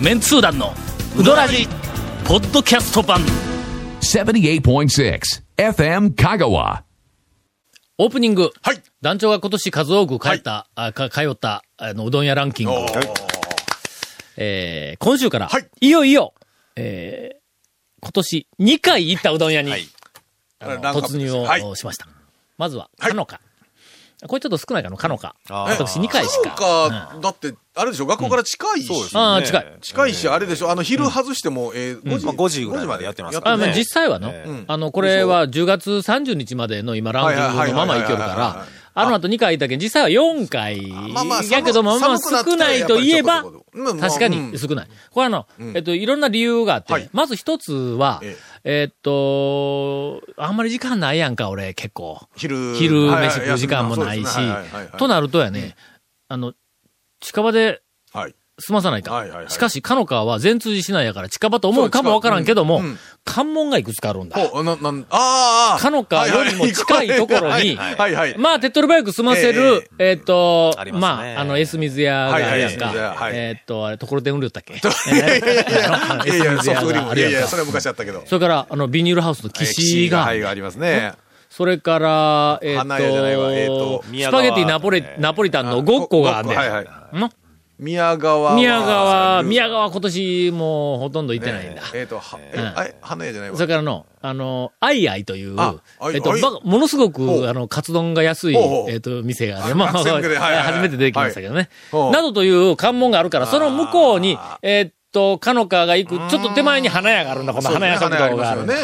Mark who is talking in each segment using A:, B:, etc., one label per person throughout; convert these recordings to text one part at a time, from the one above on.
A: メンツー団のウドラジポッドキャスト版。
B: 78.6 FM Kagawa.
A: オープニング、
C: はい。
A: 団長が今年数多く帰った、あか通ったあのうどん屋ランキング、えー今週から、
C: はい。
A: いよいよ、えー今年2回行ったうどん屋に、あの
C: ランクアップ
A: 突入を、
C: はい。
A: しました。まずは、
C: はい。
A: かのか。これちょっと少ないかな、かのか。私2回しか。
C: か、だって、あれでしょ、学校から近いし。
A: ああ、近い。
C: 近いし、あれでしょ、あの、昼外しても、えー、5時、
D: まあ5時ぐらいまでやってます
A: あまあ
D: ね
A: 実際はの、
D: え
C: え。
A: あの、これは10月30日までの今ランキングのままいけるか
C: はいはいはいはいはい
A: ら、あの後2回行ったけど、実際は4回。
C: まあまあ
A: やけども、まあ少ないといえば確か
C: うん
A: に少ない。これあの、えっと、いろんな理由があって、
C: はい
A: まず一つは、
C: え
A: えっと、あんまり時間ないやんか、俺、結構。
C: 昼、
A: 昼
C: はい
A: 飯食う時間もないしとなるとやね、あの、近場で
C: はい。
A: 済まさないか。
C: はいはいはい
A: しかし、かの川は全通寺市内やから近場と思うかもわからんけども、
C: そう近
A: 関門がいくつかあるんだ。
C: ほう、な、なん、ああ、
A: かの川よりも近いところに
C: はいはいはい。
A: まあ、手っ取り早く済ませる、えっと
D: あり、ま
A: まあ、あの、エス水屋があるやん
C: はいはいエス水屋
A: か
C: は。い
A: えっと、あれ、ところてん売りよったっけ？
C: いやいやいやいや、いやいや、ソフトクリーム。いやいや、それは
A: そ
C: 昔あったけど。
A: れから、あの、ビニールハウスの岸が、
C: はい、がありますね。
A: それから、えっ
C: 花屋じゃないわえっ
A: と
C: と、
A: スパゲティナポリ、ナポリタンのごっこがあんねん
C: はいはい。
A: の
C: 宮川は。
A: 宮川、宮
C: 川
A: 川今年もうほとんど行ってないんだ。
C: えっと、はえ、花屋じゃないわ
A: それ。からの、あの、アイアイというえっと、ものすごく、あの、カツ丼が安いえっと、店がね、まあ、
C: 学生向けではいはいはい
A: 初めて出てきましたけどね。などという関門があるから、その向こうに、えっと、かのかが行く、ちょっと手前に花屋があるんだ、この花屋食堂がある
C: ね。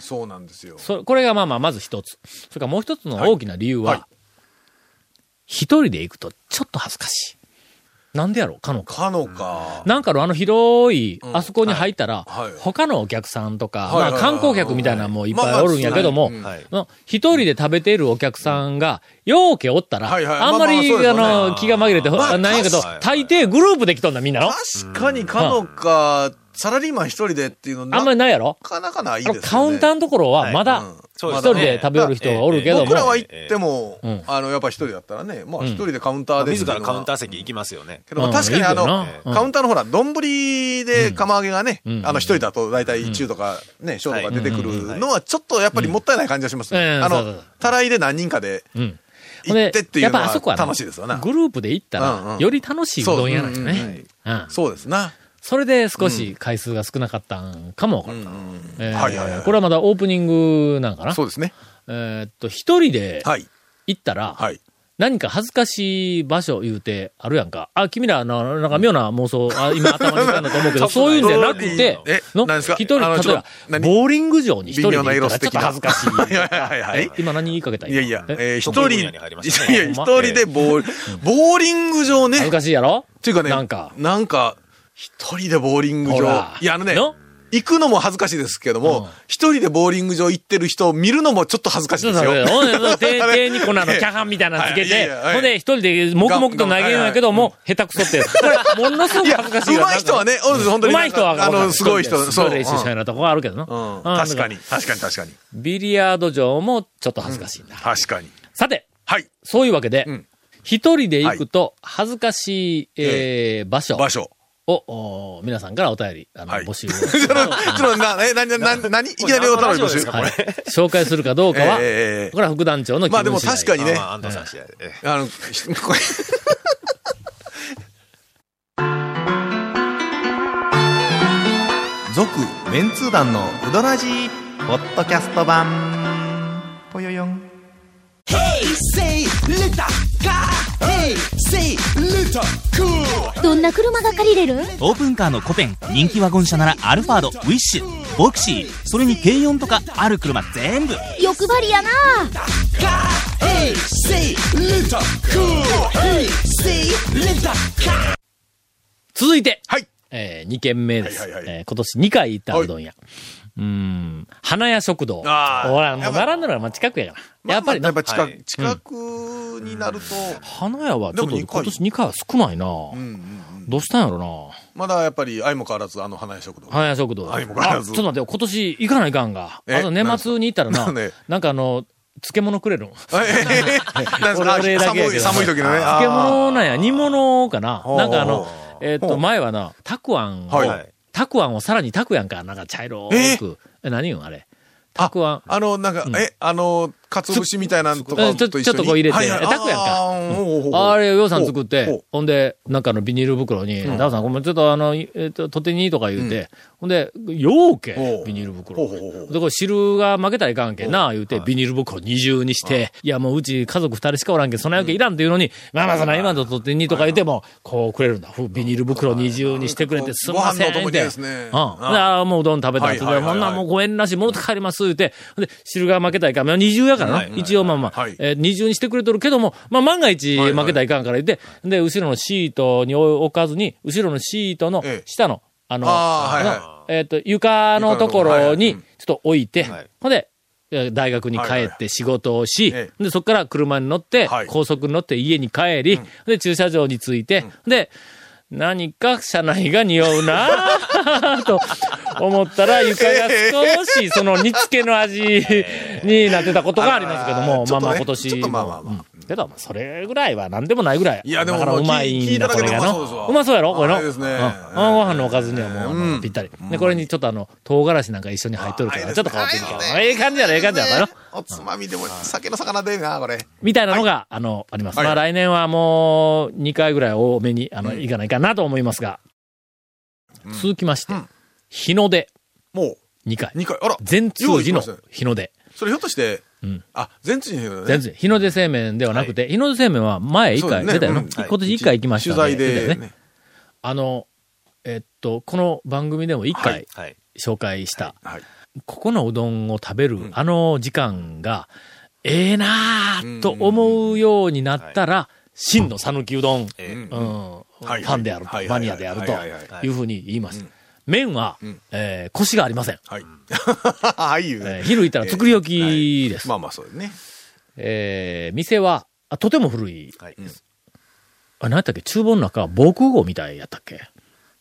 C: そうなんですよ。
A: そこれがまあまあ、まず一つ。それからもう一つの大きな理由
C: は、
A: 一人で行くとちょっと恥ずかしい。なんでやろ？う、かのか。
C: かのか。
A: なんかのあの広い、
C: ん。
A: あそこに入ったら、他のお客さんとか、まあ観光客みたいなのもいっぱいおるんやけども、一人で食べているお客さんが、ようけおったら、あんまり、
C: まあ
A: の、気が紛れて、
C: まあ
A: なんやけど、大抵グループで来とんだ、みんなの。
C: 確かにかのか、サラリーマン一人でっていうの
A: あんまりないやろ？
C: なかなかないですよね。
A: カウンターのところは、まだ、
D: そう
A: 一人で食べる人がおるけども。
C: 僕、らは行っても
A: うん、
C: あの、やっぱ一人だったらね、まあ一人でカウンターで。
D: 自らカウンター
C: ー。
D: 席行きますよね。
C: けど、まあ確かにあのカウンターのほら、丼で釜揚げがね
A: うん、
C: あの一人だと大体中とかね、小とか出てくるのはちょっとやっぱりもったいない感じがしますね。
A: うん。
C: あの、たらいで何人かで
A: うん。
C: 行ってっていう
A: やっ
C: のは
A: ぱあそこはね
C: 楽しいですよな。
A: グループで行ったら、より楽しいうどん屋なんですね。うん。
C: そうですな。
A: それで少し回数が少なかったんかもわからん。えー
C: はいはいはい。
A: これはまだオープニングなんかな？
C: そうですね。
A: えーっと、一人で
C: はい。
A: 行ったら、
C: はい。
A: 何か恥ずかしい場所言うてあるやんか。あ、君ら、のなんか妙な妄想、あ今頭に浮かんだと思うけど、そういうんじゃなくて。
C: え、
A: の
C: 何ですか？
A: 一人、例えば、
C: 何？
A: ボーリング場に一人で行ったらちょっと恥ずかしい。
C: はいはいはい
A: 今何言いかけた
C: いやいや、
A: え？
C: えー一人、いや一人でボール、ボーリング場ね。
A: 恥ずかしいやろ？
C: っていうかね、
A: なんか。
C: なんか、一人でボーリング場。いや、あのね
A: の、
C: 行くのも恥ずかしいですけど
A: うん
C: も、一人でボーリング場行ってる人を見るのもちょっと恥ずかしいですよ。
A: ほんで、手、手にこのあの、キャハンみたいなのつけてほんで、一人で黙々と投げるんやけども、下手くそって。これ、ものすごく恥ずかしい
C: 上手い人はね、本当に。
A: 上手い人は、
C: あの、すごい人、
A: そ。
C: そうう。
A: 練習したようなとこがあるけどな。
C: 確かに、確かに、確かに。
A: ビリヤード場もちょっと恥ずかしいんだ。
C: 確かに。
A: さて、
C: はい。
A: そういうわけで
C: うん、
A: 一人で行くと恥ずかしい、えー場所
C: 場所。
A: を、お皆さんからお便り、あの、
C: はい
A: 募集を。
C: ちょっと、な、え、な、な、な、なにいきなりお便り募集。
A: はい紹介するかどうかは、
C: ええええ
A: これは副団長の気
C: まあでも確かにね
D: あまあ安藤さん次第で。え
C: あの、ひこれ。
E: 続メンツー団のウドラジーポッドキャスト版ぽよよん
F: どんな車が借りれる？
G: オープンカーのコペン人気ワゴン車ならアルファードウィッシュボクシー。それに軽4とかある車全部。
F: 欲張りやな.
A: 続いて、
C: はい。
A: えー、2軒目です。
C: はいはいはい。
A: えー今年2回行ったうどん屋。うーん、花屋食堂。
C: あー。
A: ほら、もう並んだのがまあ近くやから。やっぱりな。
C: やっぱ近
D: はい。
C: く、近くになると、
A: 花屋はちょっと今年2回は少ないな、どうしたんやろな。
C: まだやっぱり相も変わらずあの花屋食堂。
A: 花屋食堂。
C: はいもう
A: あ、
C: 必ず
A: ちょっと待ってよ、今年行かないかんが。
C: え？
A: あと年末に行ったらな、
C: なんで？
A: なんかあの、漬物くれるん？
C: え？なんですか？
A: 俺俺だけやけど
C: 寒い、寒い時のね。
A: 漬物なんや、煮物かな。なんかあの、えっと、前はな、たくあんを
C: はい、
A: たくあんをさらにたくやんか、なんか茶色く。え、何よ、あれ。たくあん。
C: あの、なんか、え、あの、かつお節みたいなんとか
A: うんちょ。ちょっとこう入れて。
C: はいはい。
A: えたくやんか。
C: あ
A: れ、ようさん作って
C: ほ、
A: ほんで、なんかのビニール袋に、ダオさん、ごめん、ちょっとあの、えっと、とてにとか言うて、ほんで、ようけビニール袋。
C: ほうほうほう
A: で、これ汁が負けたらいかんけんな、言うて、ビニール袋二重にして、いや、もううち家族二人しかおらんけん、そんなわけいらんっていうのに、まあまあ、そんな今のとてにとか言っても、こうくれるんだ。ふビニール袋二重にしてくれて、すんません。
C: ご飯のですね
A: うん。で
C: あ
A: あーもううどん食べた後で、
C: はいはいはいはい
A: ほんならもうご縁なし、戻って帰ります、言うて、で、汁が負けたらいかん。まあ二重やからな。一応まあまあ
C: はい、
A: えー二重にしてくれとるけども、まあ万が一
C: はい
A: 負けたらいかんから言って、で、後ろのシートに置かずに、後ろのシートの
C: ええ
A: 下の、あの、
C: あ
A: えっと、床のところに、ちょっと置いて
D: はい、
A: ほんで、え大学に帰って仕事をし、
C: え
A: で、そこから車に乗って、
C: はい。
A: 高速に乗って家に帰り、で、駐車場に着いて、で、何か車内が匂うなぁ と思ったら床が少しその煮付けの味になってたことがありますけども、まあまあ今年
C: まあまあまあ。
A: うんけど、まあそれぐらいは何でもないぐらい。
C: いやでも
A: だからうまいんだ、これがの。うまそうやろ？これの？
C: ですね
A: ご飯のおかずにはもうぴったり。で、これにちょっとあの、唐辛子なんか一緒に入っとるから、ちょっと変わってるけど、ええ感じやろ、ええ感じやろ？
C: おつまみでも、酒の魚でな、これ。
A: みたいなのが、あの、あります。
C: はい
A: まあ来年はもう2回ぐらい多めに、あの、いかないかなと思いますが、続きまして、
C: うん
A: 日の出
C: も
A: 2回
C: う、。2回。あら。
A: 全通寺の日の出。
C: それひょっとして、
A: うん。
C: あ、全通寺のね。
A: 全通日の出製麺ではなくて、日の出製麺は前1回出たよな。
C: うん。
A: 今年1回行きました
C: 取材。でね。
A: あの、えっと、この番組でも1
C: は
A: 回
C: い。
D: はい。
A: 紹介した、
C: はい。
A: ここのうどんを食べる、あの時間が、ええなぁと思うようになったら、真の讃岐うどん、
D: え
A: うん、フ
C: はい。
A: ァンであると、
C: はい。
A: マニアであると
C: い。
A: うふうに言います。麺は、えー、腰がありません。
C: はい。はい、言うね。
A: えー昼行ったら作り置きです。
C: まあまあ、そうですね。
A: えー店は、あとても古い。
D: はい。
A: あ、何やったっけ？厨房の中は防空壕みたいやったっけ？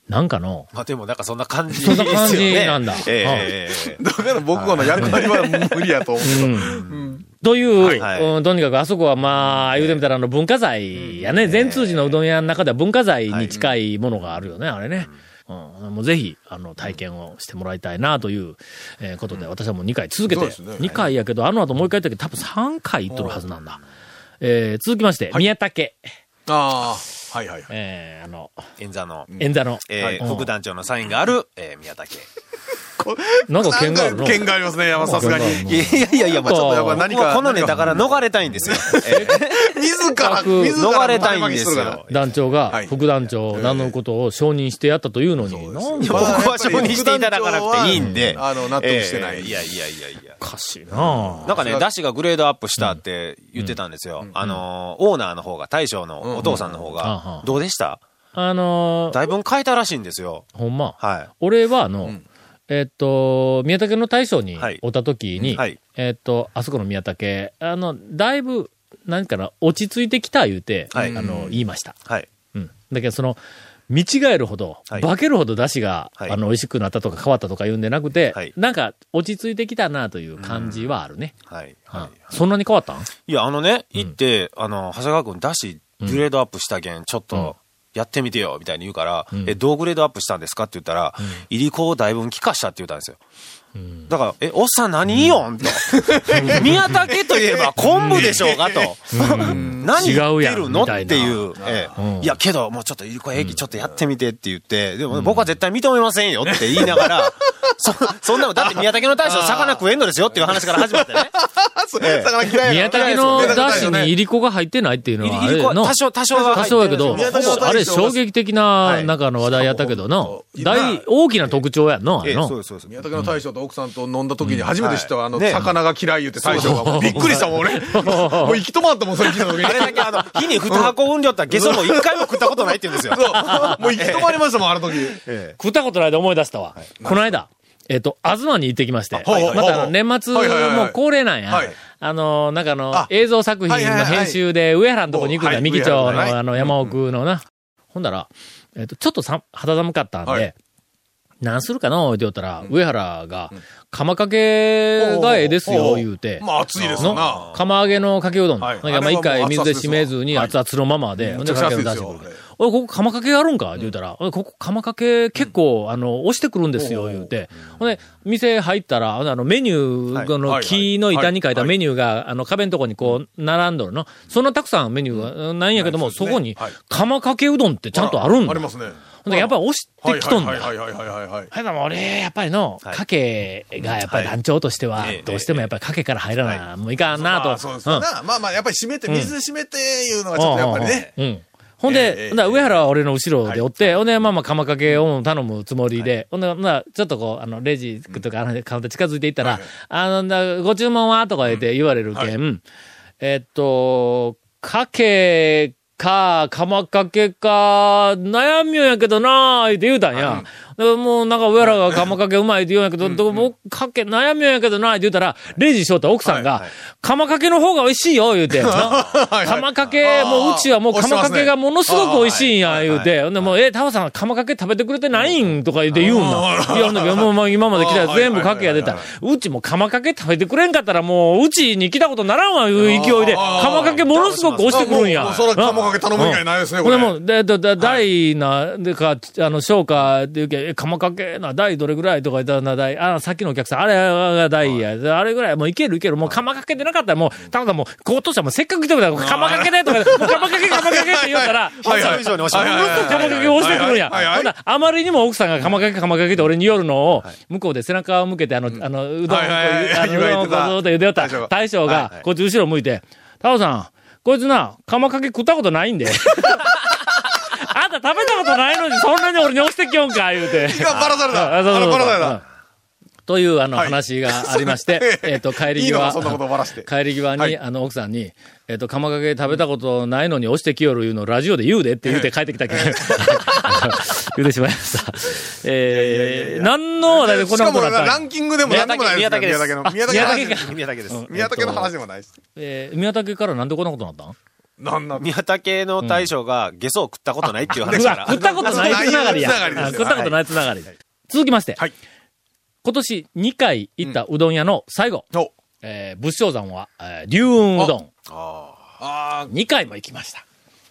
A: なんかの、
D: まあでもなんかそんな感じ
A: そんな感じなんだ
D: ええええええ
C: だから僕はの役割は無理やと思うけど。
A: うんという、
D: はいはい
A: うん、とにかくあそこはまあ、言うてみたらあの文化財やね。全通寺のうどん屋の中では文化財に近いものがあるよね、あれね。うん、もうぜひ、あの、体験をしてもらいたいなという、えーことで、私はもう2回続けて、
C: そうですね。
A: 2回やけど、あの後もう1回やったけど、多分3回行っとるはずなんだ。えー続きまして、宮武、
C: ああ、はいはいはい。
A: えーあの、
D: 演座の、
A: 演座の、
D: えー
A: うん
D: 副団長のサインがある、えー宮武。
A: なんか剣があるの。
C: 剣がありますね、山さすがに。
A: うん
D: いやいやいやいや、まあちょっと
C: やっぱ何か
D: このネタから逃れたいんですよ。え
C: 自ら、
D: 逃れたいんですよ
A: 団長が
C: はい
A: 副団長を名乗ることを承認してやったというのに、
D: 僕は承認していただかなくていいんで。
C: あの、納得してない。
D: えーいやいやいやいや。
A: おかしいな
D: なんかね、ダッシュがグレードアップしたって言ってたんですよ。あのー、オーナーの方が、大将のお父さんの方が、どうでした？
A: あのー
D: だいぶ変えたらしいんですよ。
A: ほんま。
D: は
A: 俺はあの、えっと、宮武の大将に
D: はい。
A: おった時に、
D: はい。
A: えっと、あそこの宮武、あの、だいぶ、何かな、落ち着いてきた言うて、
D: はい。
A: あの、言いました。
D: い。はい。
A: うん。だけど、その、見違えるほど、
D: はい。
A: 化けるほど出汁が、
D: はい。
A: あの、美味しくなったとか変わったとか言うんでなくて、
D: はい。
A: なんか、落ち着いてきたなという感じはあるね。
D: はい。
A: そんなに変わったん？
D: いや、あのね、行って、あの、長谷川君、ダッシュグレードアップしたけん、ちょっと、やってみてよ、みたいに言うから、
A: ん
D: え、どうグレードアップしたんですかって言ったら、いりこをだいぶ効かしたって言ったんですよ。だから、え、おっさん何言おんと。宮武といえば昆布でしょうがと。何言ってるの？っていう。いや、けど、もうちょっといりこ駅ちょっとやってみてって言って、でも僕は絶対認めませんよって言いながら、そ、そんなの、だって宮武の大将魚食えんのですよっていう話から始まってね。
A: 宮
C: や
A: 武の出汁にいりこが入ってないっていうのは、あれの
D: 多、少、多少は
A: 多少やけど、あれ衝撃的な、
D: い。
A: なんかの話題やったけどな。大、大きな特徴やんの、あの。
D: そうです、そうです。
C: 宮武の大将と奥さんと飲んだ時に初めて知ったわあの、
D: ね
C: 魚が嫌い言って大将が。びっくりしたもん、俺。もう行き止まったもん、それ聞いた時に。
D: あれだけあの、火に二箱運量ったらゲソも一回も食ったことないって言うんですよ。
C: そう。もう行き止まりましたもん、あの時。
D: え
A: 食ったことないで思い出したわ。この間、えっと、東に行ってきまして、またあの年末もう恒例なんや
C: はい。
A: あの、なんかあの
C: あ、
A: 映像作品の編集で上原のとこに行くんだ、
C: はい
A: 三木町のあの山奥のな。ほんだら、えっと、ちょっとさ肌寒かったん
C: は
A: で、何するかのって言ったら、上原が、釜かけがええですよ、言うて。
C: まあ、暑いですよな。
A: の。釜揚げのかけうどん。
C: はい。
A: なんかまあ一回水で締めずに熱々のままで、ほんでかけ出してくる。ここ釜かけあるんかって言うたら、ここ釜かけ結構、あの、押してくるんですよ、言うて。ほんで、店入ったら、あの、メニュー、あの、
C: はい。
A: 木の板に書いたメニューが、あの、壁のとこにこう、並んどるの。そんなたくさんメニューがないんやけども、そこに
C: はい、
A: 釜かけうどんってちゃんとあるんだ。
C: ありますね。
A: やっぱり押してきとんだ。
C: はいはいはいはいはいはい。
A: はい、でも俺、やっぱりの、
D: はい
A: かけがやっぱり団長としては
D: ええ、
A: どうしてもやっぱりかけから入らな、もういかんなと。
C: まあそうですよな。まあまあ、やっぱり閉めて、水で閉めていうのがちょっとやっぱりね。
A: うん。うん。ほん
C: ええ
A: で、ほんなら上原は俺の後ろでおって、ほんで、まあまあ、釜かけを頼むつもりで、ほんで、ならちょっとこう、あの、レジとか、あの、カウンター近づいていったら、あのな、ご注文はとか言って言われるけん、えっと、かけか、釜かけか、悩みよんやけどなーって言うたんや。でもうなんか上原が釜かけうまいって言うんやけど、どうもかけ悩みよんやけどなーって言うたら、レジしよった奥さんが、釜かけの方が美味しいよ、言うて。な釜かけ、もううちはもう釜かけがものすごく美味しいんや、言うて。ほんでもう、え、タオさん釜かけ食べてくれてないん？とか言って言うんだ。いや、ほんだけどもう今まで来たやつ全部かけや出たら。うちも釜かけ食べてくれんかったらもう、うちに来たことならんわ、いう勢いで、釜かけものすごく押してくるんや。
C: それは釜かけ頼む以外ないですね、これ。
A: これもう、で、で、で、大な、でか、あの、商家っていうけ、え釜かけな、大どれぐらいとか言ったらな、大、あ、さっきのお客さん、あれが大や、あれぐらい、もういけるいける、もう釜かけでなかったら、もう、ただもう、こうとしたらもうせっかく来てくれたら、釜かけでとか、釜かけ、釜かけって言ったら、
C: はいはい
A: 釜かけを押してくるん。や。
C: はいはい。はい
A: ほんならあまりにも奥さんが釜かけ釜かけって俺に言るのを、向こうで背中を向けて、あの、あの、うどんあの、うどんをこうずっと茹でよった。
C: 大将が、
A: こっち後ろ向いて、タオさん、こいつな、釜かけ食ったことないんで。食べたことないのに、そんなに俺に押してきよんか、言うて。
C: いやバラされた。
A: あそうそうそう
C: バラされた。
A: という、あの、
C: はい。
A: 話がありまして、えっと、帰り際、帰り際に、
C: はい。
A: あの、奥さんに、えっと、釜かけ食べたことないのに押してきよるいうのをラジオで言うでって言うて帰ってきたけど、言うてしまいました。えー、何の話題でこんなことになった。ん
C: ランキングでも何でもないです。
D: 宮武です。
C: 宮武の。話
D: で
C: もないです。
A: えー、宮武からなんでこんなことになったん？
C: なんなん？
D: 宮武の大将がゲソを食ったことないっていう
A: う
D: 話から。
A: わ食ったことないつながりや。食ったことないつながり。続きまして、
C: はい。
A: 今年2回行ったうどん屋の最後、
C: お。
A: えー、仏性山は、えー、龍雲うどん。
C: あ
A: 2回も行きました。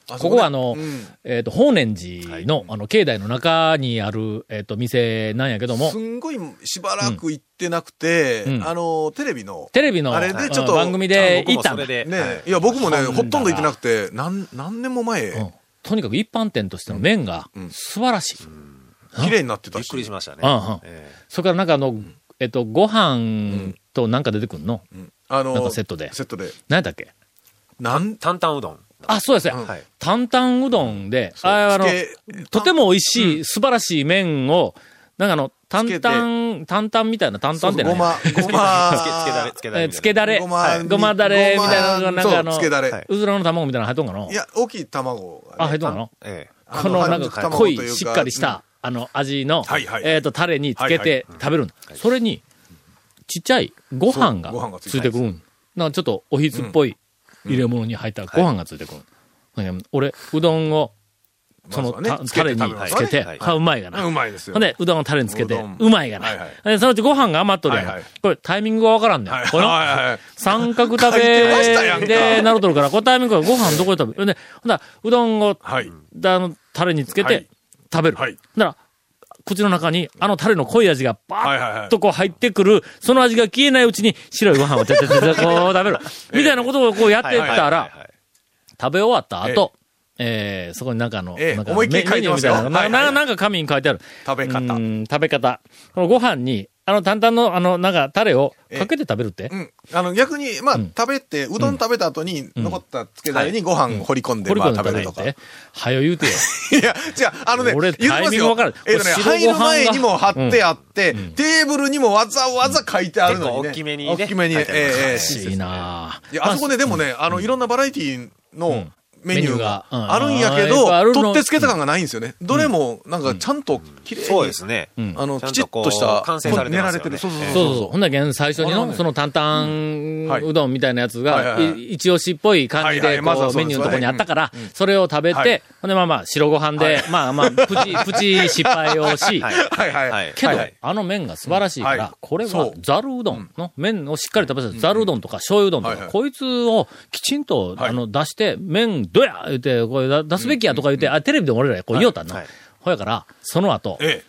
C: あ
A: ここはあの、
C: うん。
A: えっ、と、法然寺の、あの、境内の中にある、えっ、と、店なんやけども。
C: す、んごいしばらく行ってなくて、
A: うん。
C: あの、テレビの、
A: テレビの、
C: あれでちょっと
A: うん番組で
D: 僕
A: 行ったんだ。
C: ね、
D: はい。
C: い、や、僕もね、
A: ほ
C: とんど行ってなくて、何、何年も前、
A: うん。とにかく一般店としての麺が
C: うん。
A: 素晴らしい。
C: 綺麗になってたし。
D: びっくりしましたね。
A: うんうん。
D: え
A: それからなんかあの、えっ、と、ご飯となんか出てくんの、
C: うん。あの、
A: なんかセットで。
C: セットで。
A: 何やったっけ？
C: なん？
D: え、担々うどん。
A: あ、そうですね。
D: はい。
A: 担々うどんで、ああのとても美味しい、素晴らしい麺を、なんかあの、担々、担々みたいな担々って
C: ご
A: ない
C: ま、ごま、
D: つけ、つけだれ、つけだれ。
A: えーつけだれ、
C: ごま
A: だれみたいなのが、なんかあの、
C: そうつけだれ。
D: はい。う
A: ずらの卵みたいなの入っとんかな？い
C: や、大きい卵
A: あ、入っとんかな
D: ええ。
C: あ
A: このなんか濃い、しっかりした、あの、味の
C: はいはい、
A: えっと、タレにつけて食べるんだ。それに、ちっちゃいご飯が
C: ついて
A: くるん。なんかちょっとおひつっぽい入れ物に入ったご飯がついてくる。俺、うどんを、その
C: ま
A: タレに
C: つけて
D: は
A: うまいがな。
C: うまいですよ。
A: ほんで、うどんをタレにつけて
C: う
A: まいがな。そのうちご飯が余っとるやん。これタイミングがわからんねん。
C: はい
A: この三角食べ
C: か
A: でなるとるから、このタイミングがご飯どこで食べる？で、ほんならうどんを、
C: はい。
A: あの、タレにつけて
C: はい
A: 食べる。
C: はい
A: だから、口の中にあのタレの濃い味がバ
C: はいはいはい。
A: ーッとこう入ってくる、その味が消えないうちに白いご飯をちゃちゃちゃちゃこう食べる。みたいなことをこうやってったら、食べ終わった後、えー、そこになんかあの、
C: ええ
A: なんかメニューみたいな、
C: はいはい
A: ななんか紙に書いてある。
C: 食べ方。
A: うん食べ方。このご飯に、あの、担々の、あの、なんか、タレをかけて食べるって？
C: うん。あの、逆に、まあ、
A: うん。
C: 食べて、うどん食べた後に、残ったつけだれにご飯掘り込んで、
A: 掘り込んで
C: まあ食べるとか。
A: はよ言うてよ。
C: いや、違う、あのね、
A: 俺
C: 言ってます
A: タイミングわからん
C: えっとね、入る
A: ご飯が
C: 前にも貼ってあって、テーブルにもわざわざ書いてあるのにね。
D: 結構大きめにね。
C: 大きめに、ええええ。
A: しいなぁ
C: いや、あそこね、でもね、あの、いろんなバラエティのメニューが。あるんやけど、
A: の。
C: 取ってつけた感がないんですよね。どれも、なんか、ちゃんと綺麗に。
D: そうですね。
C: あの、きちっ
D: と
C: した、
D: 完成されて
C: 練
D: ますよね。
C: られてる。そうそう
A: そう
C: そ
A: そううそう。ほんだけん最初にの、その担々
C: はいう
A: どんみたいなやつが、一押しっぽい感じで、メニューのとこにあったから、それを食べ
C: は
A: て、ほんでまあまあ、白ご飯で、まあまあ、プチ、プチ失敗をし、
D: はい。
C: はい
A: けど、あの麺が素晴らしいから、
C: はい。
A: これは
C: そう。
A: ざるうどんの麺をしっかり食べさせて、ざるうどんとか醤油うどんとか、こいつをきちんと、
C: はい。
A: あの出して、麺どうや？言って、これだ出すべきやとか言って、あ、テレビでも俺らこう言おうたんの。
D: はい
A: ほやから、その後、
C: え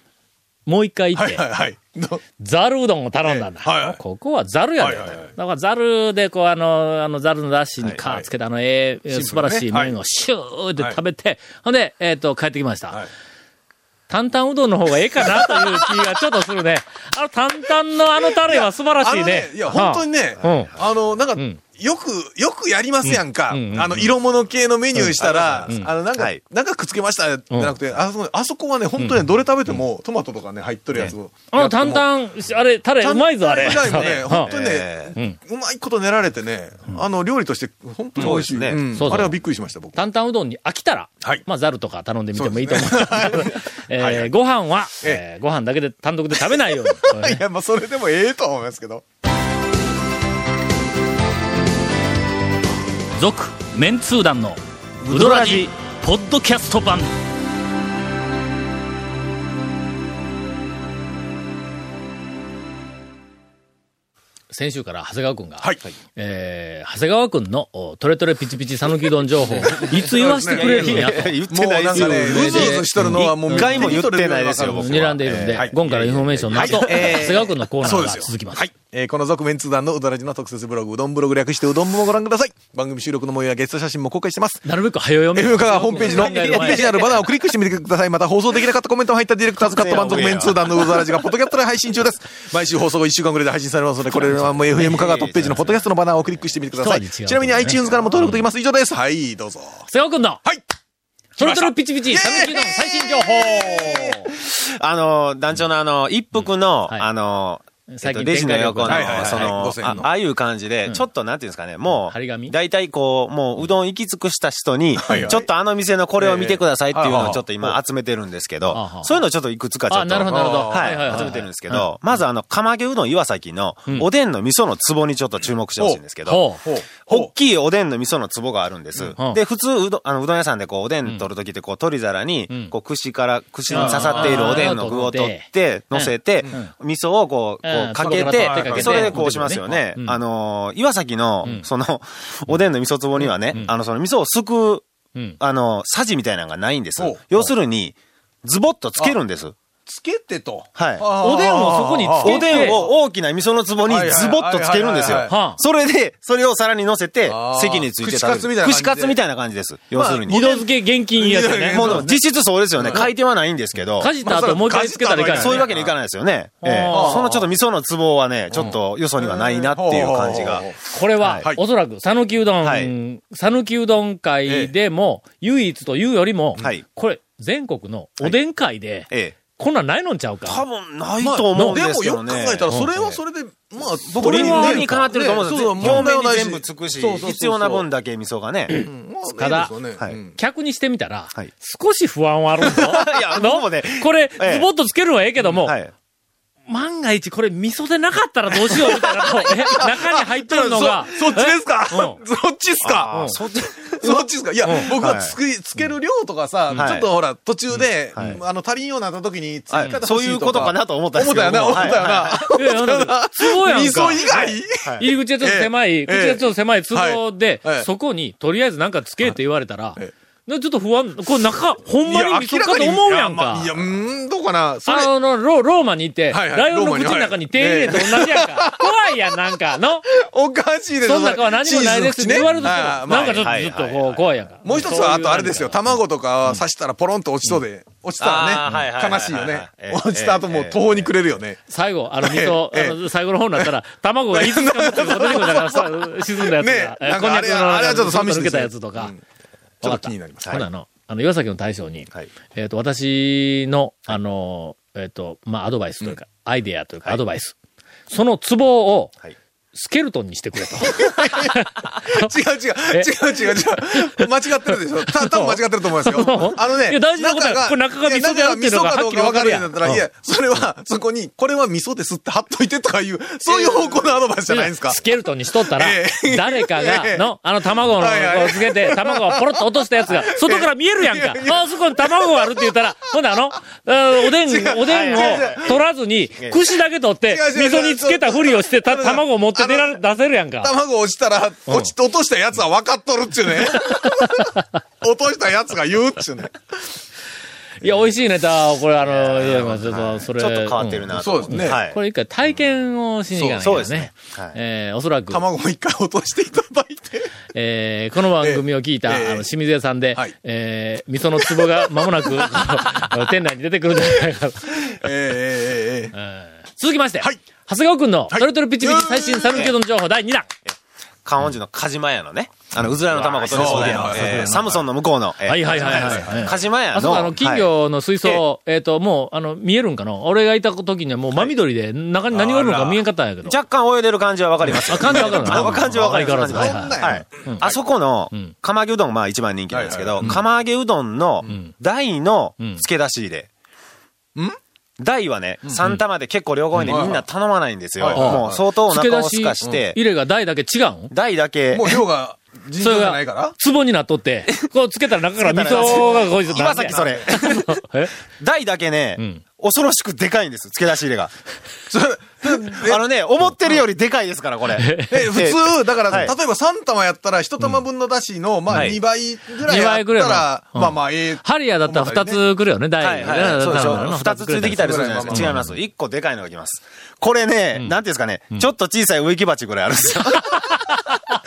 A: もう一回
C: え。
A: 行って、
C: はいはいはい。ど
A: ザルうどんを頼んだんだ。ここはザルやで。だからザルで、こう、あの、あの、ザルのだしにカーつけて、あの、ええ、素晴らしい麺をシューって食べて、ほんで、えっ、と、帰ってきました。
C: はい
A: 担々うどんの方がええかなという気がちょっとするね。あの担々のあのタレは素晴らしいね。
C: いや、本当にね、
A: うん
C: あの、なんか、
A: ん
C: よく、よくやりますやんか。
A: うんうん
C: あの、色物系のメニューしたら、
A: うん
C: あの、なんか、
D: はい。
C: なんかくっつけましたじゃなくて、あそこあそこはね、本当にねどれ食べても、トマトとかね、入っとるやつを。
A: あの担々、あれ、タレうまいぞ、あれ。
C: 担々以外もね、
A: うん。
C: 本当にね
D: え、
C: うまいこと練られてね、あの、料理として、本当に美味しい。
D: ね。
C: あれはびっくりしました、僕。
A: 担々うどんに飽きたら、
C: はい。
A: まあ、ザルとか頼んでみてもいいと思う。
C: そう
A: えー
C: はい。はい
A: ご飯は、
C: え。
A: えーご飯だけで単独で食べないように。
C: いや、まあ、それでもええとは思いますけど。
A: 続、メンツー団の、ウドラジ、ポッドキャスト版。先週から長谷川くんが、
C: はい
A: えー長谷川くんのおとれとれピチピチ讃岐うどん情報、いつ言わせてくれるんやと。
D: 言って
C: もう
D: ないですよ。
C: なんかね、うずうずしとるのはもう、
D: 一回も言ってないですよ僕は
A: 睨んでいるんで、
C: はい
A: ゴンからインフォメーションの後、長谷川くんのコーナーが。続きます。
C: はい。えーこの続麺通団のうどらじの特設ブログ、うどんブログ略してうどん部もご覧ください。番組収録の模様やゲスト写真も公開してます。
A: なるべく早読め。
C: FM 香川ホームページの、ホームページにあるバナーをクリックしてみてください。また放送できなかったコメントも入ったディレクターズカット版続麺通団のうどらじがポッドキャストで配信中です。毎週放送後1週間ぐらいで配信されますので、これはもう FM 香川トップページのポッドキャストのバナーをクリックしてみてください。ちなみに iTunes からも登録できます。以上です。はい、どうぞ。
A: 長谷川くんの、
C: はい。
A: トレトレピチピチ讃岐うどん最新情報
D: あの、団長のあの、一服の、
A: はい
D: あの、えっ
A: 最近
D: とレジの横のその、
C: 5000の。
D: あああいう感じで、ちょっとなんていうんですかね、もう、大体こう、もううどん行き尽くした人にちょっとあの店のこれを見てくださいっていうの
C: ええ
D: をちょっと今集めてるんですけ
A: あ
D: ど
A: は、
D: そういうのをちょっといくつかちょっと。
A: あなるほどなるほど。
D: は
A: はい
D: 集めてるんですけど、まずあの、釜揚げうどん岩崎の、おでんの味噌の壺にちょっと注目してほしいんですけど。大きいおでんの味噌の壺があるんです。
A: うん
D: で、普通、うどん、あの、うどん屋さんでこう、おでん取るときって、こう、取り皿に、
A: ん。
D: こう、串から、串に刺さっているおでんの具を取って、乗せて、味噌をこう、こ
A: う
D: かけ
A: て
D: それでこうしますよね。
A: う。ん。
D: あのー、岩崎の、その、おでんの味噌壺にはね、あの、その味噌をすく
A: うん、
D: あの、さじみたいなのがないんです。
C: お。
D: 要するに、ズボッとつけるんです。
C: つけてと。
D: はい
A: おでんをそこにつけ
D: おでんを大きな味噌の壺にズボッとつけるんですよ。それで、それを皿に乗せて席について食べる。
C: 串カツみたいな感じで
D: 串カツみたいな感じです。要するに。
A: 二度漬け現金やつね。
D: もう実質そうですよね。回転はないんですけど。
A: かじった後もう一回つけたらいかない。
D: そういうわけにいかないですよね。ええそのちょっと味噌の壺はね、ちょっとよそにはないなっていう感じが。
A: これは、
C: はい
A: おそらく、讃岐うど
D: はい
A: ん、讃岐うどん会でも、唯一というよりも、
D: はい
A: これ、全国のおでん会で、
D: ええ。
A: こんなんないのんちゃうか？
D: 多分ないと思うん
C: でも
D: ですけどね。
C: よく考えたら、それはそれで、まあ、
D: これは
C: ね
D: 理にかなってると思うんですよ。
C: ねそう
D: 表面に全部つくし
C: そうそうそうそう、
D: 必要な分だけ味噌がね。
C: まあ
A: ただ客にしてみたら、
D: はい
A: 少し不安はあるぞ。
D: いやもね
A: これ、
D: ええ
A: ズボッとつけるのはええけども、
D: はい。
A: 万が一これ味噌でなかったらどうしようみたいな。中に入ってるのが、
C: そそっちですか？
A: うん。
C: そっちっすか？
D: あそっち、
C: そっちっすか？いや、僕は
D: はい。
C: つく、つける量とかさ、
D: はい。
C: ちょっとほら、途中で、
D: はい。
C: あの、足りんようになった時に、
D: いそういうことかなと思ったんですけど。
C: 思ったよな、思ったよな。
A: い。やなんか すごいやんか。
C: 味噌以外？
A: 入り口がちょっと狭い、
C: ええ。
A: 口がちょっと狭い壺で、そこにとりあえずなんかつけって言われたら、ちょっと不安、これ中、ほんまに味噌かと
C: に
A: 思うやんか
C: いやうーん、どうかな。それ、
A: あの、ロローマに行って、
C: はいはい
A: ライオンの口の中に手入れと同じやんか。怖いやん、なんか、の？
C: おかしいです
A: その中は何もないですって言われると、
C: ね
A: なんかちょっと、
D: はい
A: ちょっとこう、怖いやんか。
C: もう一つは、あとあれですよ、卵とか刺したらポロンと落ちそうで、落ちたらね、悲しいよね
D: ええ。
C: 落ちた後もう途方に暮れるよね。
A: 最後、あの、味噌、
C: ええ
A: あの、最後の方になったら、卵がいつかもって出てくるから さ、沈んだやつ
C: ね
A: が。え
C: なんかあれ
A: こんにゃくの
C: あれはちょっと寂しい
A: 抜け
C: ですね
A: たやつとか
C: うん。ちょっと気になります。
A: ほなの、あの、岩崎の大将に、
D: はい。
A: えっ、と、私の、あの、えっ、と、まあ、アドバイスというか、アイデアというか、アドバイス。そのツボを、
D: はい
A: スケルトンにしてくれと。
C: 違う違う、
A: え？
C: 違う違う違う。間違ってるでしょ。た多分間違ってると思いますよ。あのね、
A: いや大事なことはこれ中が味噌であるっていうのが
C: や中かどうか分かるんだったら、いや、それは、そこに、これは味噌ですって貼っといてとかいう、そういう方向のアドバイスじゃないですか？
A: スケルトンにしとったら
C: ええ、
A: 誰か
C: え
A: が、
C: え
A: の、あの卵の、こ
C: はいはい。う
A: つけて、卵をポロッと落としたやつが、外から見えるやんか。ああそこに卵があるって言ったら、ほんであの、あおでん、おでんを取らずに、串だけ取って、味噌につけたふりをして、卵を持ってた出ら出せるやんか。
C: 卵落ちたら、落ち、落としたやつは分かっとるっちゅうね。落としたやつが言うっちゅうね。
A: いや、美味しいネタを、これ、あの、いや、まあちょっと、それ。
D: ちょっと変わってる
A: うん
D: なと。
C: そうですね
D: はい。
A: これ一回体験をしに行かないとね。
D: そうですねはい
A: えーおそらく、
C: 卵も一回落としていただいて。
A: えーこの番組を聞いた、
C: ええ
A: あの、清水屋さんで、
C: はい
A: えー味噌の壺が間もなく、あの店内に出てくるんじゃないかと。
C: ええええええ
A: えー続きまして、
C: はい
A: 長谷川くんの、
C: はい。
A: トルトルピチピチ最新サルキュードン情報第2弾。
D: 観音寺のカジマ屋のね、あの、うずらの卵とりそうサムソンの向こうの、えー
A: はいはいはいはい。
D: カジマ屋の、
A: あそこあの、金
D: はい
A: 魚の水槽、えっ、と、もう、あの、見えるんかな？俺がいた時にはもう真緑で、中に何がおるのか見えんかったんやけど。
D: 若干泳いでる感じはわかります。
A: あ感じわかるの？
D: あ 感じはわかります。
A: 相変わらず。はい。
D: はい。あそこの
A: ん、
D: 釜揚げうどん、まあ一番人気なんですけど、
A: ん。
D: 釜揚げうどんの
A: ん。
D: 大の
A: ん
D: 漬け出し入れ。大はね、3玉で結構両方にみんな頼まないんですよ。
C: はい
D: もう相当お腹をすかして、
A: 入れが台だけ違うん
D: 大だけ。
C: もう、量が尋常じゃないから？
A: 壺になっとって、こうつけたら中から味噌がこいつ
D: 今さっきそれ。
A: え？
D: 大だけね、
A: ん
D: 恐ろしくでかいんです、漬け出し入れが。あのね、思ってるよりでかいですから、これ。
C: え、普通、だから、
D: はい
C: 例えば3玉やったら、1玉分のだしの、まあ
D: はい
C: 2倍ぐらい
A: 二
C: や
A: 倍ぐらいの
C: ったら、
A: うん
C: まあまあ、ええ。
A: ハリアーだったら二つくるよね、台。
D: はいはい。そうでしょ。二
A: 二
D: つついてきたりするじゃないですか。違います。一個でかいのが来ます。これね、なんていうんですかね、ちょっと小さい植木鉢ぐらいあるんですよ。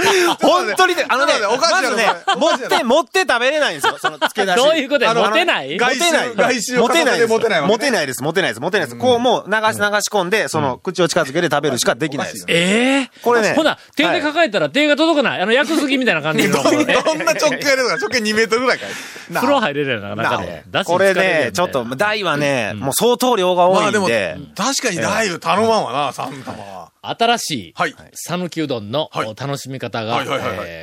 D: 本当にね、あのね、
C: おかしい
D: ね、持って、持って食べれないんですよ、その漬け出し。
A: どういうことやない？
D: 持てない。
C: 外周を
D: 持てないです。
C: 持てないわけね
D: 持てないです、持てないです、持てないです。こうもう流し流し込んで、その口を近づけて食べるしかできないです。
A: ええ
D: これね
A: ほな、手で抱えたら手が届かない。あの、薬杉みたいな感じの。
C: どん
A: え
C: どんな直径ですか直径2メートルぐらいかいなあ
A: 風呂入れるやな、中で。
D: これね、ちょっと、大はね、もう相当量が多
C: まあでも
D: いんで、、
C: 確かにだいぶ頼まんわな、3玉は。
A: 新しい、
C: はい。
A: 讃岐うどんの楽しみ方が、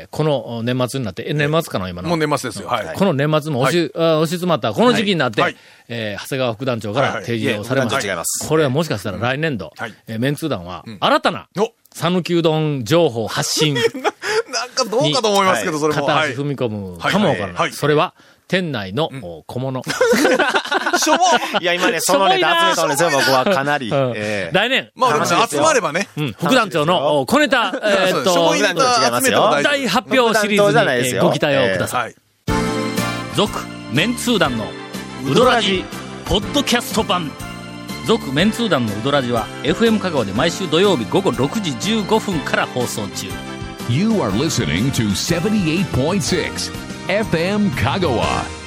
A: この年末になって、え年末かな、今の？
C: もう年末ですよ。はい。
A: この年末も押し、あ押し詰まったこの時期になって、
C: はい。
A: えー長谷川副団長から提示をされました。
D: 違います。
A: これはもしかしたら来年度、
C: はい。
A: えーメンツー団は、新たな、
C: お。
A: 讃岐うどん情報発信に
C: なんかどうかと思いますけど、それも。はい
A: 片足踏み込むかもわからない。
C: はい。
A: それは、店内の、お小物。
C: しょぼ。
D: いや、今ね、そのネタ集めたんですよ、僕はかなり。
A: 来年、
C: まあ集まればね。
A: うん、副団長のお小ネタ、えーっと
C: 大
A: 発表シリーズにえーご期待をくださ
C: い。
A: 続、メンツー団のウドラジポッドキャスト版。続メンツー団のウドラジは FM 香川で毎週土曜日午後6時15分から放送中。
B: You are listening to 78.6 FM Kagawa.